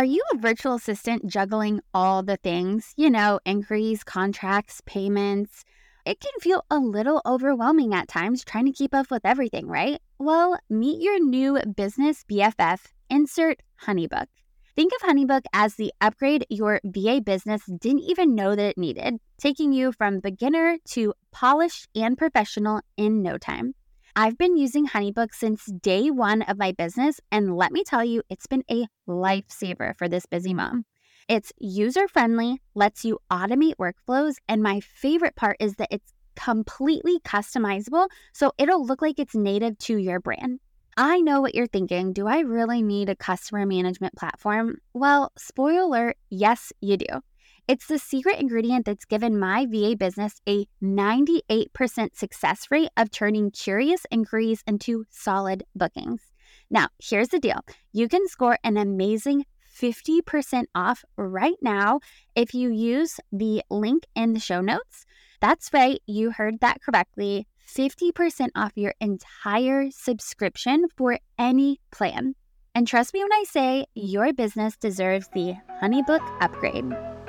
Are you a virtual assistant juggling all the things? You know, inquiries, contracts, payments. It can feel a little overwhelming at times trying to keep up with everything, right? Well, meet your new business BFF, insert Honeybook. Think of Honeybook as the upgrade your VA business didn't even know that it needed, taking you from beginner to polished and professional in no time. I've been using Honeybook since day one of my business, and let me tell you, it's been a lifesaver for this busy mom. It's user friendly, lets you automate workflows, and my favorite part is that it's completely customizable, so it'll look like it's native to your brand. I know what you're thinking. Do I really need a customer management platform? Well, spoiler alert, yes, you do. It's the secret ingredient that's given my VA business a 98% success rate of turning curious inquiries into solid bookings. Now, here's the deal you can score an amazing 50% off right now if you use the link in the show notes. That's right, you heard that correctly. 50% off your entire subscription for any plan. And trust me when I say your business deserves the Honeybook upgrade.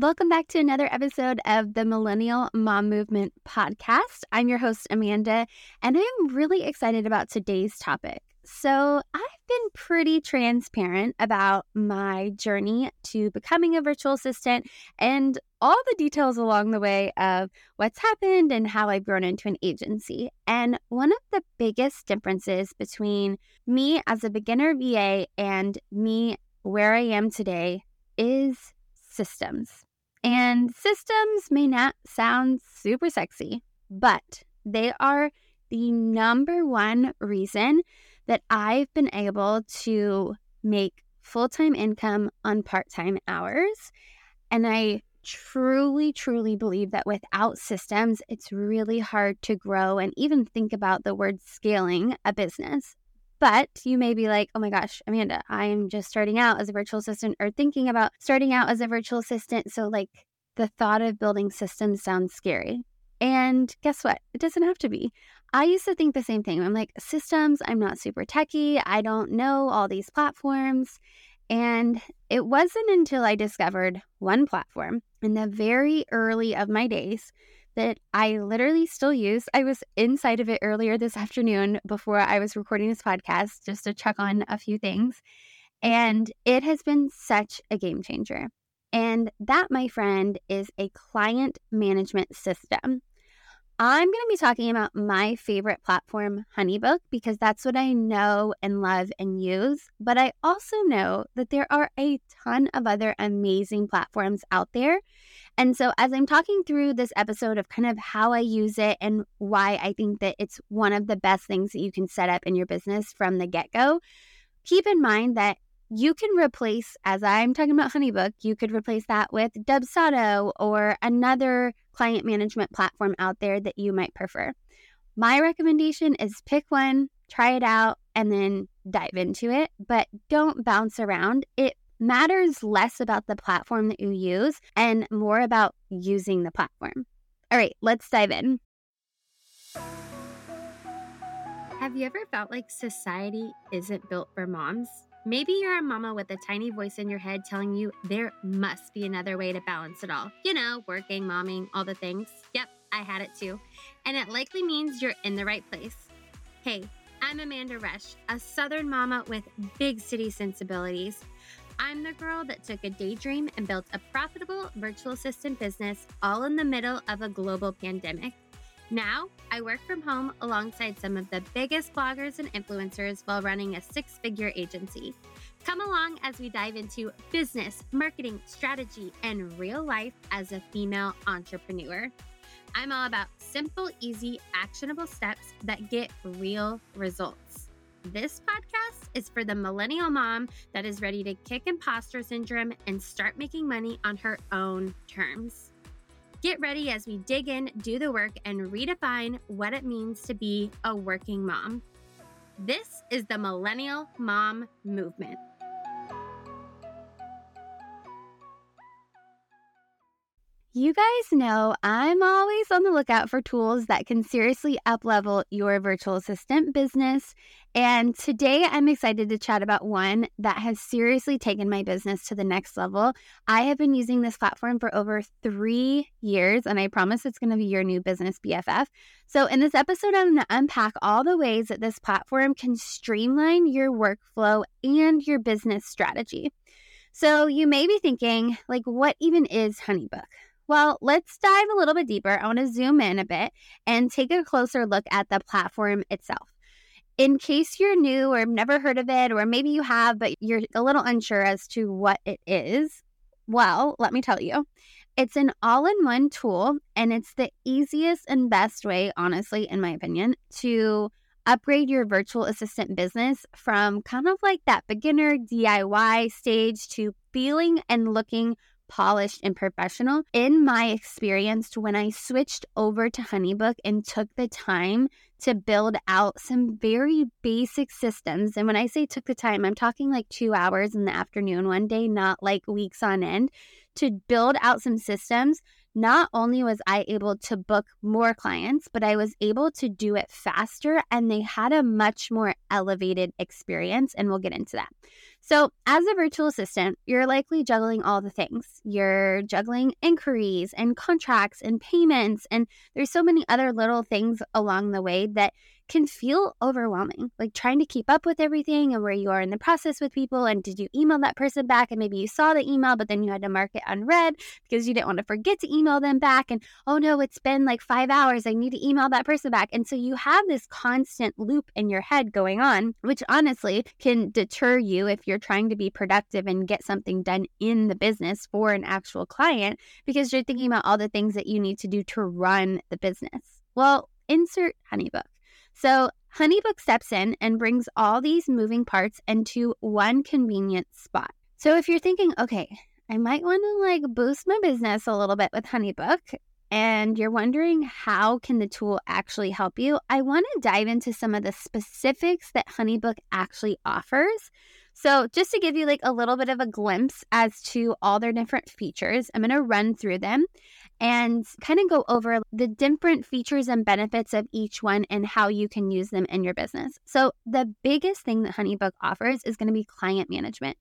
Welcome back to another episode of the Millennial Mom Movement podcast. I'm your host, Amanda, and I'm really excited about today's topic. So, I've been pretty transparent about my journey to becoming a virtual assistant and all the details along the way of what's happened and how I've grown into an agency. And one of the biggest differences between me as a beginner VA and me where I am today is systems. And systems may not sound super sexy, but they are the number one reason that I've been able to make full time income on part time hours. And I truly, truly believe that without systems, it's really hard to grow and even think about the word scaling a business. But you may be like, oh my gosh, Amanda, I am just starting out as a virtual assistant or thinking about starting out as a virtual assistant. So, like, the thought of building systems sounds scary. And guess what? It doesn't have to be. I used to think the same thing. I'm like, systems, I'm not super techy. I don't know all these platforms. And it wasn't until I discovered one platform in the very early of my days that I literally still use. I was inside of it earlier this afternoon before I was recording this podcast just to check on a few things. And it has been such a game changer. And that, my friend, is a client management system. I'm going to be talking about my favorite platform, Honeybook, because that's what I know and love and use. But I also know that there are a ton of other amazing platforms out there. And so, as I'm talking through this episode of kind of how I use it and why I think that it's one of the best things that you can set up in your business from the get go, keep in mind that you can replace, as I'm talking about Honeybook, you could replace that with Dubsado or another client management platform out there that you might prefer. My recommendation is pick one, try it out, and then dive into it, but don't bounce around. It matters less about the platform that you use and more about using the platform. All right, let's dive in. Have you ever felt like society isn't built for moms? Maybe you're a mama with a tiny voice in your head telling you there must be another way to balance it all. You know, working, momming, all the things. Yep, I had it too. And it likely means you're in the right place. Hey, I'm Amanda Rush, a Southern mama with big city sensibilities. I'm the girl that took a daydream and built a profitable virtual assistant business all in the middle of a global pandemic. Now, I work from home alongside some of the biggest bloggers and influencers while running a six figure agency. Come along as we dive into business, marketing, strategy, and real life as a female entrepreneur. I'm all about simple, easy, actionable steps that get real results. This podcast is for the millennial mom that is ready to kick imposter syndrome and start making money on her own terms. Get ready as we dig in, do the work, and redefine what it means to be a working mom. This is the Millennial Mom Movement. You guys know I'm always on the lookout for tools that can seriously uplevel your virtual assistant business. And today I'm excited to chat about one that has seriously taken my business to the next level. I have been using this platform for over three years, and I promise it's going to be your new business BFF. So, in this episode, I'm going to unpack all the ways that this platform can streamline your workflow and your business strategy. So, you may be thinking, like, what even is Honeybook? Well, let's dive a little bit deeper. I want to zoom in a bit and take a closer look at the platform itself. In case you're new or never heard of it, or maybe you have, but you're a little unsure as to what it is, well, let me tell you. It's an all in one tool, and it's the easiest and best way, honestly, in my opinion, to upgrade your virtual assistant business from kind of like that beginner DIY stage to feeling and looking polished and professional. In my experience, when I switched over to Honeybook and took the time to build out some very basic systems, and when I say took the time, I'm talking like two hours in the afternoon one day, not like weeks on end, to build out some systems not only was I able to book more clients, but I was able to do it faster and they had a much more elevated experience. And we'll get into that. So, as a virtual assistant, you're likely juggling all the things. You're juggling inquiries and contracts and payments, and there's so many other little things along the way that can feel overwhelming, like trying to keep up with everything and where you are in the process with people. And did you email that person back? And maybe you saw the email, but then you had to mark it unread because you didn't want to forget to email them back. And oh no, it's been like five hours. I need to email that person back. And so you have this constant loop in your head going on, which honestly can deter you if you're trying to be productive and get something done in the business for an actual client because you're thinking about all the things that you need to do to run the business. Well, insert Honeybook. So Honeybook steps in and brings all these moving parts into one convenient spot. So if you're thinking, okay, I might want to like boost my business a little bit with Honeybook and you're wondering how can the tool actually help you, I want to dive into some of the specifics that Honeybook actually offers so, just to give you like a little bit of a glimpse as to all their different features, I'm going to run through them and kind of go over the different features and benefits of each one and how you can use them in your business. So, the biggest thing that Honeybook offers is going to be client management.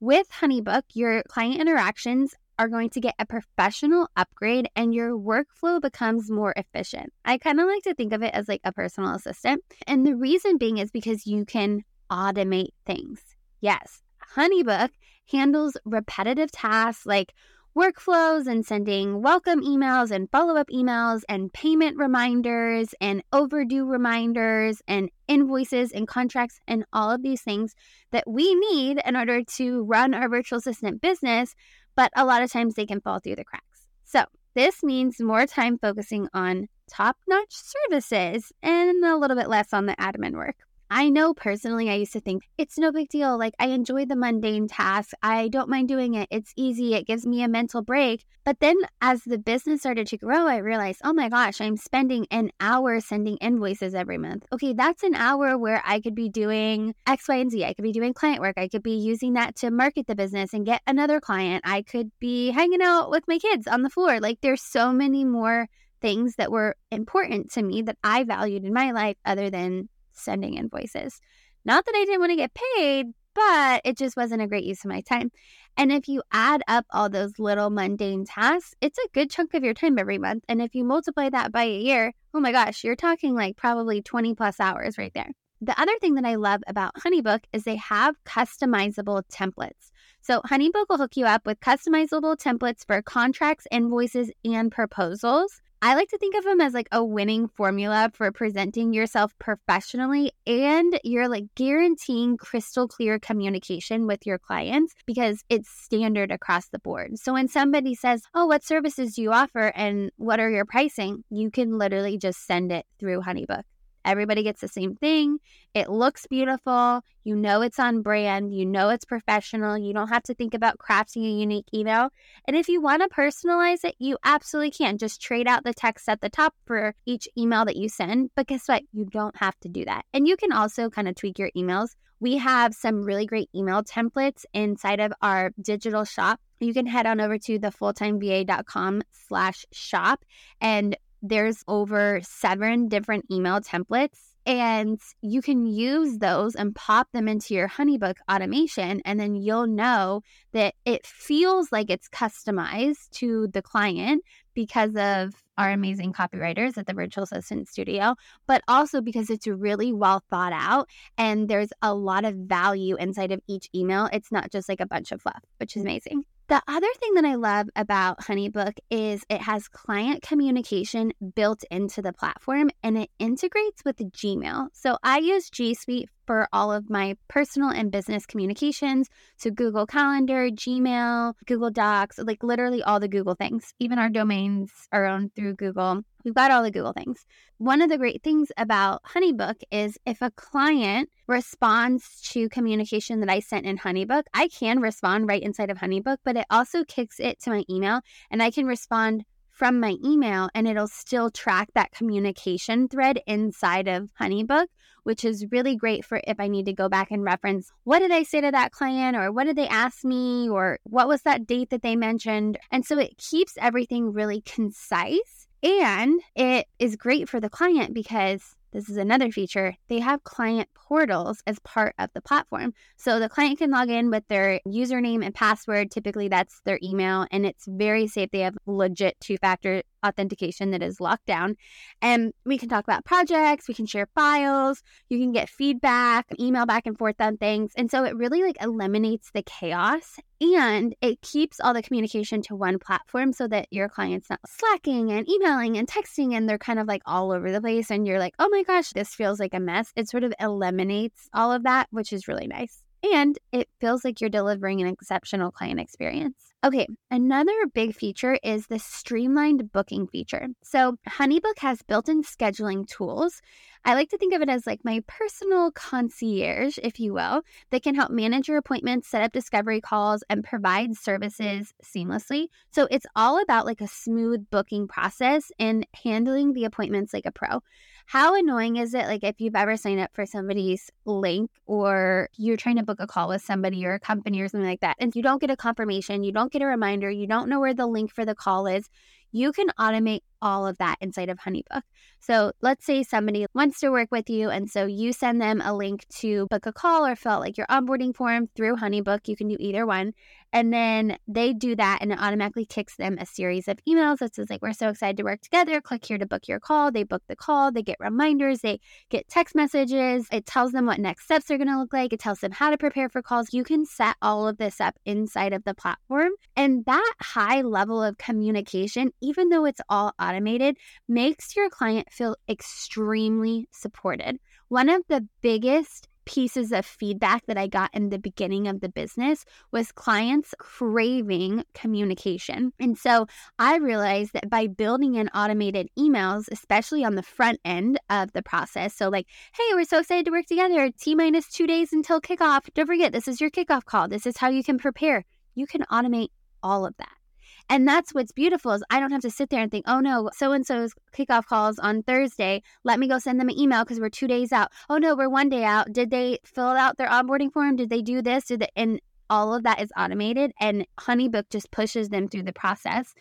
With Honeybook, your client interactions are going to get a professional upgrade and your workflow becomes more efficient. I kind of like to think of it as like a personal assistant. And the reason being is because you can automate things. Yes, Honeybook handles repetitive tasks like workflows and sending welcome emails and follow up emails and payment reminders and overdue reminders and invoices and contracts and all of these things that we need in order to run our virtual assistant business. But a lot of times they can fall through the cracks. So, this means more time focusing on top notch services and a little bit less on the admin work. I know personally, I used to think it's no big deal. Like, I enjoy the mundane task. I don't mind doing it. It's easy. It gives me a mental break. But then as the business started to grow, I realized, oh my gosh, I'm spending an hour sending invoices every month. Okay, that's an hour where I could be doing X, Y, and Z. I could be doing client work. I could be using that to market the business and get another client. I could be hanging out with my kids on the floor. Like, there's so many more things that were important to me that I valued in my life other than sending invoices. Not that I didn't want to get paid, but it just wasn't a great use of my time. And if you add up all those little mundane tasks, it's a good chunk of your time every month. And if you multiply that by a year, oh my gosh, you're talking like probably 20 plus hours right there. The other thing that I love about Honeybook is they have customizable templates. So, Honeybook will hook you up with customizable templates for contracts, invoices, and proposals. I like to think of them as like a winning formula for presenting yourself professionally and you're like guaranteeing crystal clear communication with your clients because it's standard across the board. So when somebody says, Oh, what services do you offer and what are your pricing? You can literally just send it through Honeybook. Everybody gets the same thing. It looks beautiful. You know it's on brand. You know it's professional. You don't have to think about crafting a unique email. And if you want to personalize it, you absolutely can. Just trade out the text at the top for each email that you send. But guess what? You don't have to do that. And you can also kind of tweak your emails. We have some really great email templates inside of our digital shop you can head on over to thefulltimeva.com slash shop and there's over seven different email templates and you can use those and pop them into your honeybook automation and then you'll know that it feels like it's customized to the client because of our amazing copywriters at the virtual assistant studio but also because it's really well thought out and there's a lot of value inside of each email. It's not just like a bunch of fluff which is amazing the other thing that I love about HoneyBook is it has client communication built into the platform and it integrates with Gmail. So I use G Suite for all of my personal and business communications. So Google Calendar, Gmail, Google Docs, like literally all the Google things. Even our domains are owned through Google. We've got all the Google things. One of the great things about HoneyBook is if a client responds to communication that I sent in HoneyBook, I can respond right inside of HoneyBook, but it also kicks it to my email and I can respond from my email and it'll still track that communication thread inside of Honeybook, which is really great for if I need to go back and reference what did I say to that client or what did they ask me or what was that date that they mentioned. And so it keeps everything really concise and it is great for the client because this is another feature. They have client portals as part of the platform. So the client can log in with their username and password. Typically, that's their email, and it's very safe. They have legit two factor authentication that is locked down. And we can talk about projects, we can share files, you can get feedback, email back and forth on things. And so it really like eliminates the chaos and it keeps all the communication to one platform so that your client's not slacking and emailing and texting and they're kind of like all over the place and you're like, "Oh my gosh, this feels like a mess." It sort of eliminates all of that, which is really nice and it feels like you're delivering an exceptional client experience. Okay, another big feature is the streamlined booking feature. So, Honeybook has built in scheduling tools. I like to think of it as like my personal concierge, if you will, that can help manage your appointments, set up discovery calls, and provide services seamlessly. So, it's all about like a smooth booking process and handling the appointments like a pro how annoying is it like if you've ever signed up for somebody's link or you're trying to book a call with somebody or a company or something like that and you don't get a confirmation you don't get a reminder you don't know where the link for the call is you can automate all of that inside of honeybook so let's say somebody wants to work with you, and so you send them a link to book a call or fill out like your onboarding form through Honeybook. You can do either one. And then they do that, and it automatically kicks them a series of emails that says, like, we're so excited to work together. Click here to book your call. They book the call, they get reminders, they get text messages. It tells them what next steps are going to look like, it tells them how to prepare for calls. You can set all of this up inside of the platform. And that high level of communication, even though it's all automated, makes your client feel extremely supported. One of the biggest pieces of feedback that I got in the beginning of the business was clients craving communication. And so I realized that by building in automated emails, especially on the front end of the process, so like, hey, we're so excited to work together, T minus two days until kickoff. Don't forget, this is your kickoff call. This is how you can prepare. You can automate all of that. And that's what's beautiful is I don't have to sit there and think, oh no, so and so's kickoff calls on Thursday. Let me go send them an email because we're two days out. Oh no, we're one day out. Did they fill out their onboarding form? Did they do this? Did they? And all of that is automated, and Honeybook just pushes them through the process.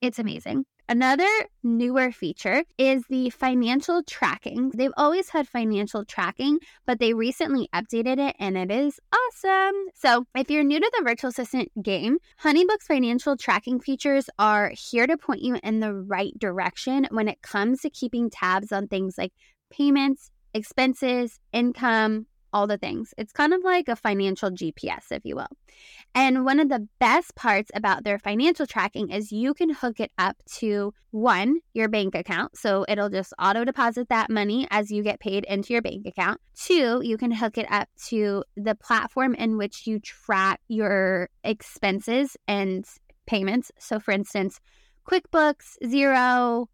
It's amazing. Another newer feature is the financial tracking. They've always had financial tracking, but they recently updated it and it is awesome. So, if you're new to the virtual assistant game, Honeybook's financial tracking features are here to point you in the right direction when it comes to keeping tabs on things like payments, expenses, income, all the things. It's kind of like a financial GPS, if you will. And one of the best parts about their financial tracking is you can hook it up to one, your bank account. So it'll just auto deposit that money as you get paid into your bank account. Two, you can hook it up to the platform in which you track your expenses and payments. So, for instance, QuickBooks, Xero,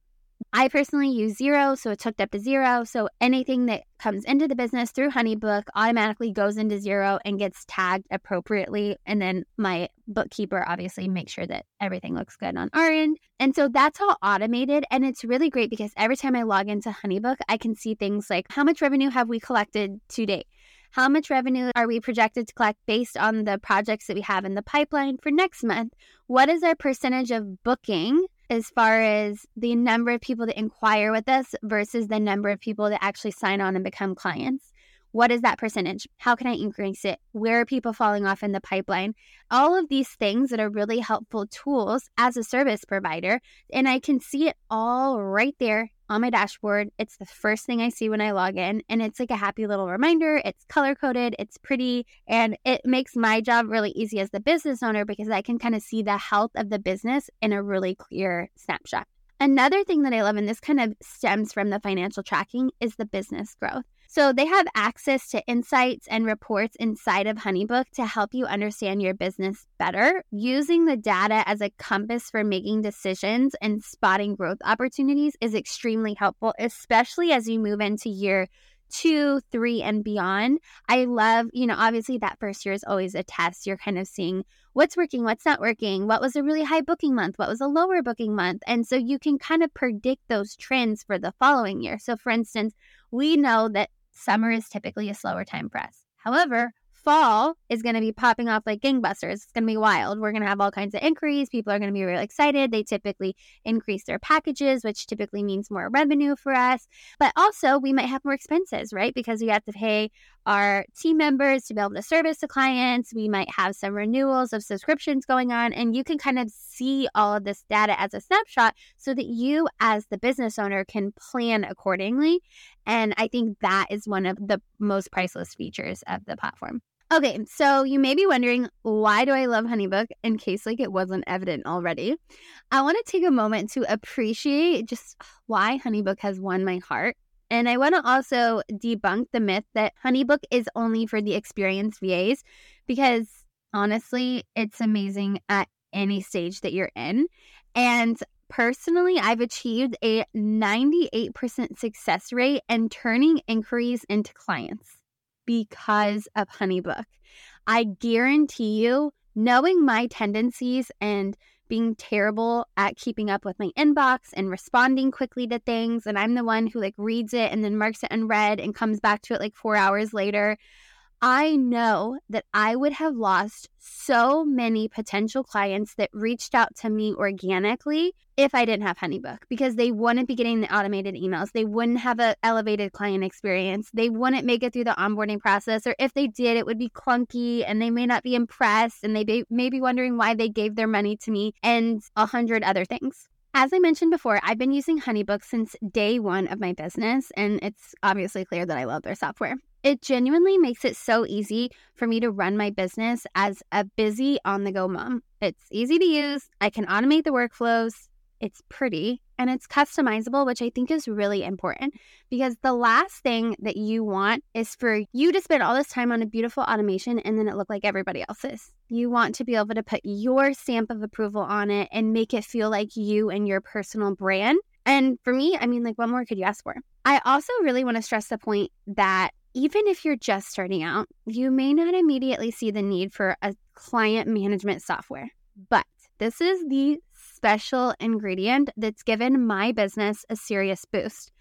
I personally use Xero, so it's hooked up to Xero. So anything that comes into the business through Honeybook automatically goes into Xero and gets tagged appropriately. And then my bookkeeper obviously makes sure that everything looks good on our end. And so that's all automated. And it's really great because every time I log into Honeybook, I can see things like how much revenue have we collected to date? How much revenue are we projected to collect based on the projects that we have in the pipeline for next month? What is our percentage of booking as far as the number of people that inquire with us versus the number of people that actually sign on and become clients? What is that percentage? How can I increase it? Where are people falling off in the pipeline? All of these things that are really helpful tools as a service provider. And I can see it all right there on my dashboard. It's the first thing I see when I log in. And it's like a happy little reminder. It's color coded, it's pretty, and it makes my job really easy as the business owner because I can kind of see the health of the business in a really clear snapshot. Another thing that I love, and this kind of stems from the financial tracking, is the business growth. So they have access to insights and reports inside of Honeybook to help you understand your business better. Using the data as a compass for making decisions and spotting growth opportunities is extremely helpful, especially as you move into year two, three, and beyond. I love, you know, obviously that first year is always a test. You're kind of seeing what's working, what's not working, what was a really high booking month, what was a lower booking month. And so you can kind of predict those trends for the following year. So, for instance, we know that Summer is typically a slower time for us. However, fall is going to be popping off like gangbusters. It's going to be wild. We're going to have all kinds of inquiries. People are going to be really excited. They typically increase their packages, which typically means more revenue for us. But also, we might have more expenses, right? Because we have to pay our team members to be able to service the clients. We might have some renewals of subscriptions going on. And you can kind of see all of this data as a snapshot so that you, as the business owner, can plan accordingly. And I think that is one of the most priceless features of the platform. Okay, so you may be wondering why do I love Honeybook in case like it wasn't evident already. I want to take a moment to appreciate just why Honeybook has won my heart. And I want to also debunk the myth that Honeybook is only for the experienced VAs because honestly, it's amazing at any stage that you're in. And personally, I've achieved a 98% success rate and turning inquiries into clients because of Honeybook. I guarantee you, knowing my tendencies and being terrible at keeping up with my inbox and responding quickly to things, and I'm the one who like reads it and then marks it unread and comes back to it like four hours later. I know that I would have lost so many potential clients that reached out to me organically if I didn't have Honeybook because they wouldn't be getting the automated emails. They wouldn't have an elevated client experience. They wouldn't make it through the onboarding process. Or if they did, it would be clunky and they may not be impressed and they be, may be wondering why they gave their money to me and a hundred other things. As I mentioned before, I've been using Honeybook since day one of my business, and it's obviously clear that I love their software. It genuinely makes it so easy for me to run my business as a busy on the go mom. It's easy to use, I can automate the workflows, it's pretty, and it's customizable, which I think is really important because the last thing that you want is for you to spend all this time on a beautiful automation and then it look like everybody else's. You want to be able to put your stamp of approval on it and make it feel like you and your personal brand. And for me, I mean, like, what more could you ask for? I also really want to stress the point that even if you're just starting out, you may not immediately see the need for a client management software. But this is the special ingredient that's given my business a serious boost.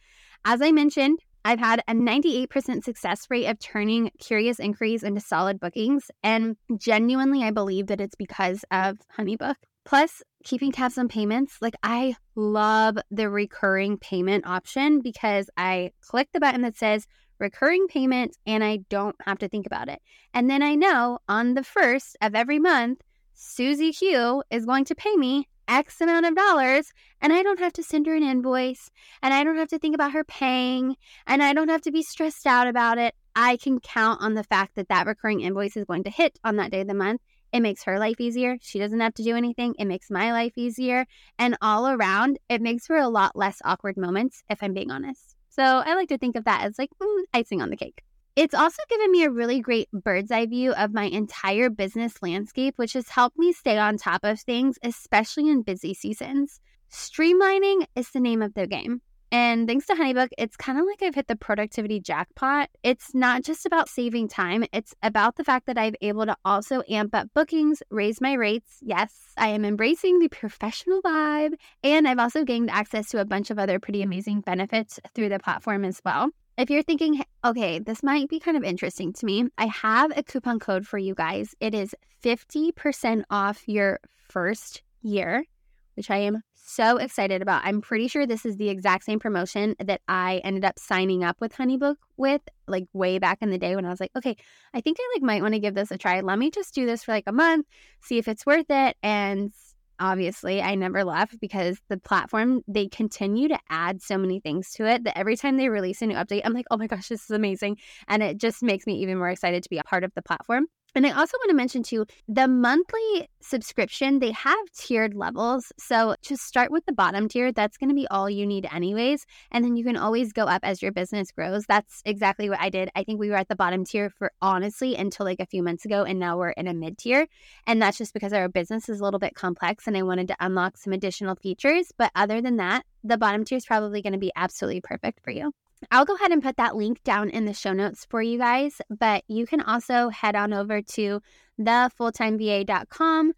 As I mentioned, I've had a 98% success rate of turning curious inquiries into solid bookings. And genuinely, I believe that it's because of Honeybook. Plus, keeping tabs on payments. Like, I love the recurring payment option because I click the button that says recurring payment and I don't have to think about it. And then I know on the first of every month, Susie Q is going to pay me X amount of dollars and I don't have to send her an invoice and I don't have to think about her paying and I don't have to be stressed out about it. I can count on the fact that that recurring invoice is going to hit on that day of the month. It makes her life easier. She doesn't have to do anything. It makes my life easier. And all around, it makes for a lot less awkward moments, if I'm being honest. So I like to think of that as like mm, icing on the cake. It's also given me a really great bird's eye view of my entire business landscape, which has helped me stay on top of things, especially in busy seasons. Streamlining is the name of the game. And thanks to Honeybook, it's kind of like I've hit the productivity jackpot. It's not just about saving time, it's about the fact that I've able to also amp up bookings, raise my rates. Yes, I am embracing the professional vibe. And I've also gained access to a bunch of other pretty amazing benefits through the platform as well. If you're thinking, okay, this might be kind of interesting to me, I have a coupon code for you guys. It is 50% off your first year, which I am so excited about. I'm pretty sure this is the exact same promotion that I ended up signing up with Honeybook with like way back in the day when I was like, okay, I think I like might want to give this a try. Let me just do this for like a month, see if it's worth it. And obviously I never left because the platform they continue to add so many things to it that every time they release a new update, I'm like, oh my gosh, this is amazing. And it just makes me even more excited to be a part of the platform. And I also want to mention too the monthly subscription, they have tiered levels. So just start with the bottom tier. That's going to be all you need, anyways. And then you can always go up as your business grows. That's exactly what I did. I think we were at the bottom tier for honestly until like a few months ago. And now we're in a mid tier. And that's just because our business is a little bit complex and I wanted to unlock some additional features. But other than that, the bottom tier is probably going to be absolutely perfect for you. I'll go ahead and put that link down in the show notes for you guys, but you can also head on over to thefulltimeva.com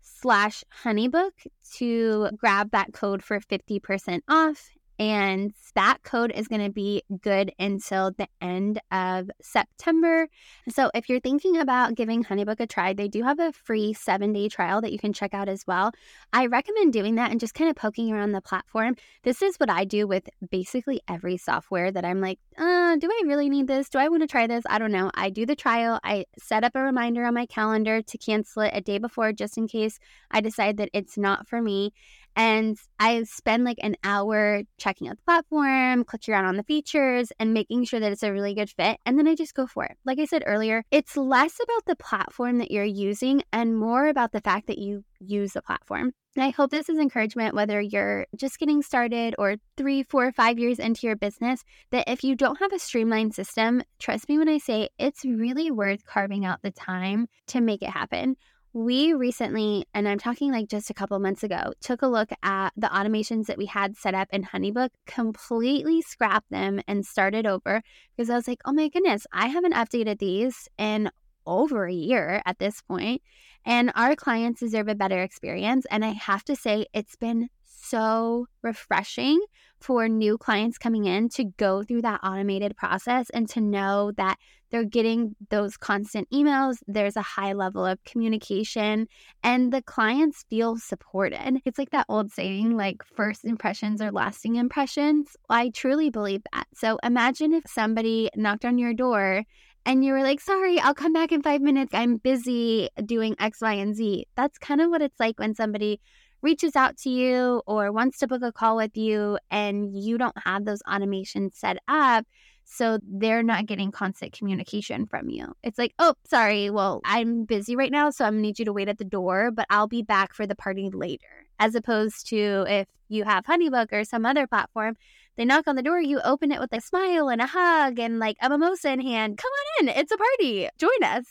slash honeybook to grab that code for 50% off and that code is going to be good until the end of September. So if you're thinking about giving Honeybook a try, they do have a free seven day trial that you can check out as well. I recommend doing that and just kind of poking around the platform. This is what I do with basically every software that I'm like, uh, do I really need this? Do I want to try this? I don't know. I do the trial. I set up a reminder on my calendar to cancel it a day before just in case I decide that it's not for me. And I spend like an hour checking out the platform, clicking around on the features, and making sure that it's a really good fit. And then I just go for it. Like I said earlier, it's less about the platform that you're using and more about the fact that you use the platform. And I hope this is encouragement, whether you're just getting started or three, four, five years into your business, that if you don't have a streamlined system, trust me when I say it's really worth carving out the time to make it happen we recently, and I'm talking like just a couple months ago, took a look at the automations that we had set up in Honeybook, completely scrapped them and started over because I was like, oh my goodness, I haven't updated these in over a year at this point, and our clients deserve a better experience. And I have to say, it's been so refreshing for new clients coming in to go through that automated process and to know that they're getting those constant emails. There's a high level of communication and the clients feel supported. It's like that old saying, like first impressions are lasting impressions. I truly believe that. So imagine if somebody knocked on your door and you were like, sorry, I'll come back in five minutes. I'm busy doing X, Y, and Z. That's kind of what it's like when somebody reaches out to you or wants to book a call with you and you don't have those automations set up. So they're not getting constant communication from you. It's like, oh, sorry, well, I'm busy right now, so I'm gonna need you to wait at the door, but I'll be back for the party later. As opposed to if you have Honeybook or some other platform, they knock on the door, you open it with a smile and a hug and like a mimosa in hand. Come on in, it's a party, join us.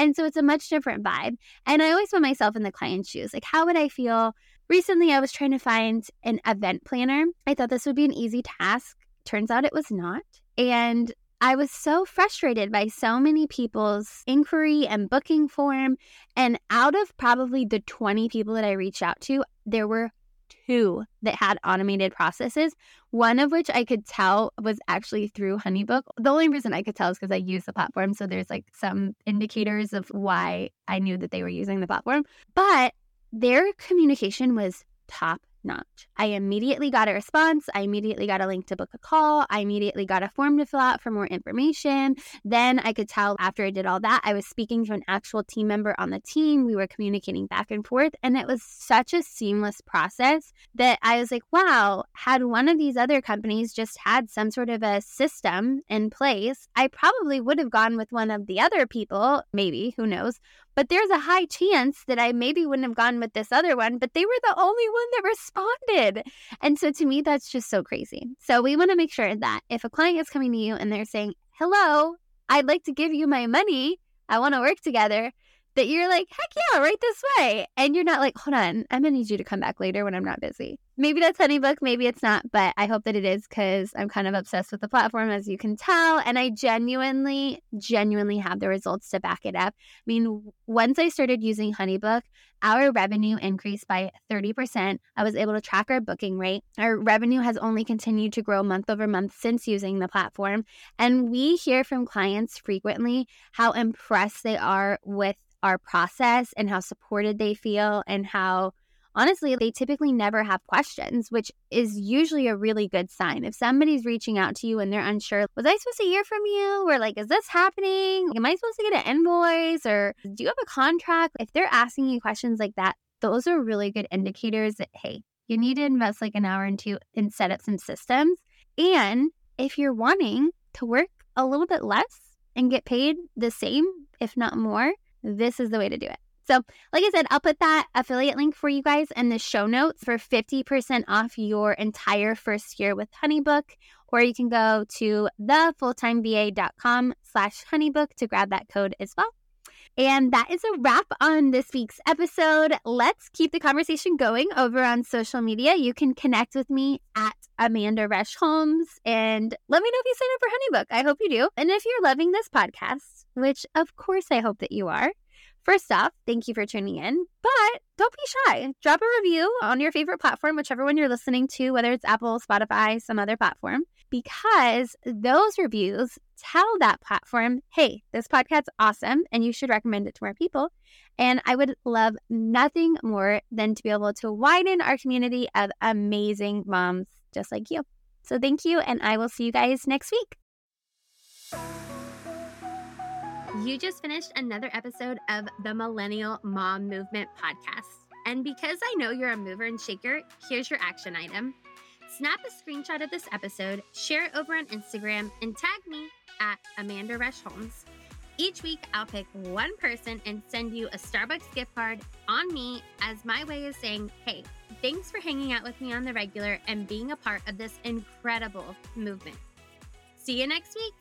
And so it's a much different vibe. And I always put myself in the client's shoes. Like, how would I feel Recently, I was trying to find an event planner. I thought this would be an easy task. Turns out it was not. And I was so frustrated by so many people's inquiry and booking form. And out of probably the 20 people that I reached out to, there were two that had automated processes, one of which I could tell was actually through Honeybook. The only reason I could tell is because I use the platform. So there's like some indicators of why I knew that they were using the platform. But their communication was top notch. I immediately got a response. I immediately got a link to book a call. I immediately got a form to fill out for more information. Then I could tell after I did all that, I was speaking to an actual team member on the team. We were communicating back and forth. And it was such a seamless process that I was like, wow, had one of these other companies just had some sort of a system in place, I probably would have gone with one of the other people, maybe, who knows. But there's a high chance that I maybe wouldn't have gone with this other one, but they were the only one that responded. And so to me, that's just so crazy. So we want to make sure that if a client is coming to you and they're saying, hello, I'd like to give you my money, I want to work together, that you're like, heck yeah, right this way. And you're not like, hold on, I'm going to need you to come back later when I'm not busy. Maybe that's HoneyBook, maybe it's not, but I hope that it is because I'm kind of obsessed with the platform, as you can tell. And I genuinely, genuinely have the results to back it up. I mean, once I started using HoneyBook, our revenue increased by 30%. I was able to track our booking rate. Our revenue has only continued to grow month over month since using the platform. And we hear from clients frequently how impressed they are with our process and how supported they feel and how honestly they typically never have questions which is usually a really good sign. If somebody's reaching out to you and they're unsure was i supposed to hear from you? or like is this happening? Am i supposed to get an invoice? or do you have a contract? If they're asking you questions like that those are really good indicators that hey you need to invest like an hour into and set up some systems. And if you're wanting to work a little bit less and get paid the same if not more this is the way to do it. So, like I said, I'll put that affiliate link for you guys in the show notes for 50% off your entire first year with HoneyBook, or you can go to thefulltimeva.com slash honeybook to grab that code as well. And that is a wrap on this week's episode. Let's keep the conversation going over on social media. You can connect with me at Amanda Rush Holmes and let me know if you sign up for HoneyBook. I hope you do. And if you're loving this podcast, which of course I hope that you are, First off, thank you for tuning in, but don't be shy. Drop a review on your favorite platform, whichever one you're listening to, whether it's Apple, Spotify, some other platform, because those reviews tell that platform, hey, this podcast's awesome and you should recommend it to more people. And I would love nothing more than to be able to widen our community of amazing moms just like you. So thank you, and I will see you guys next week. You just finished another episode of the Millennial Mom Movement podcast. And because I know you're a mover and shaker, here's your action item. Snap a screenshot of this episode, share it over on Instagram, and tag me at Amanda Rush Holmes. Each week, I'll pick one person and send you a Starbucks gift card on me as my way of saying, hey, thanks for hanging out with me on the regular and being a part of this incredible movement. See you next week.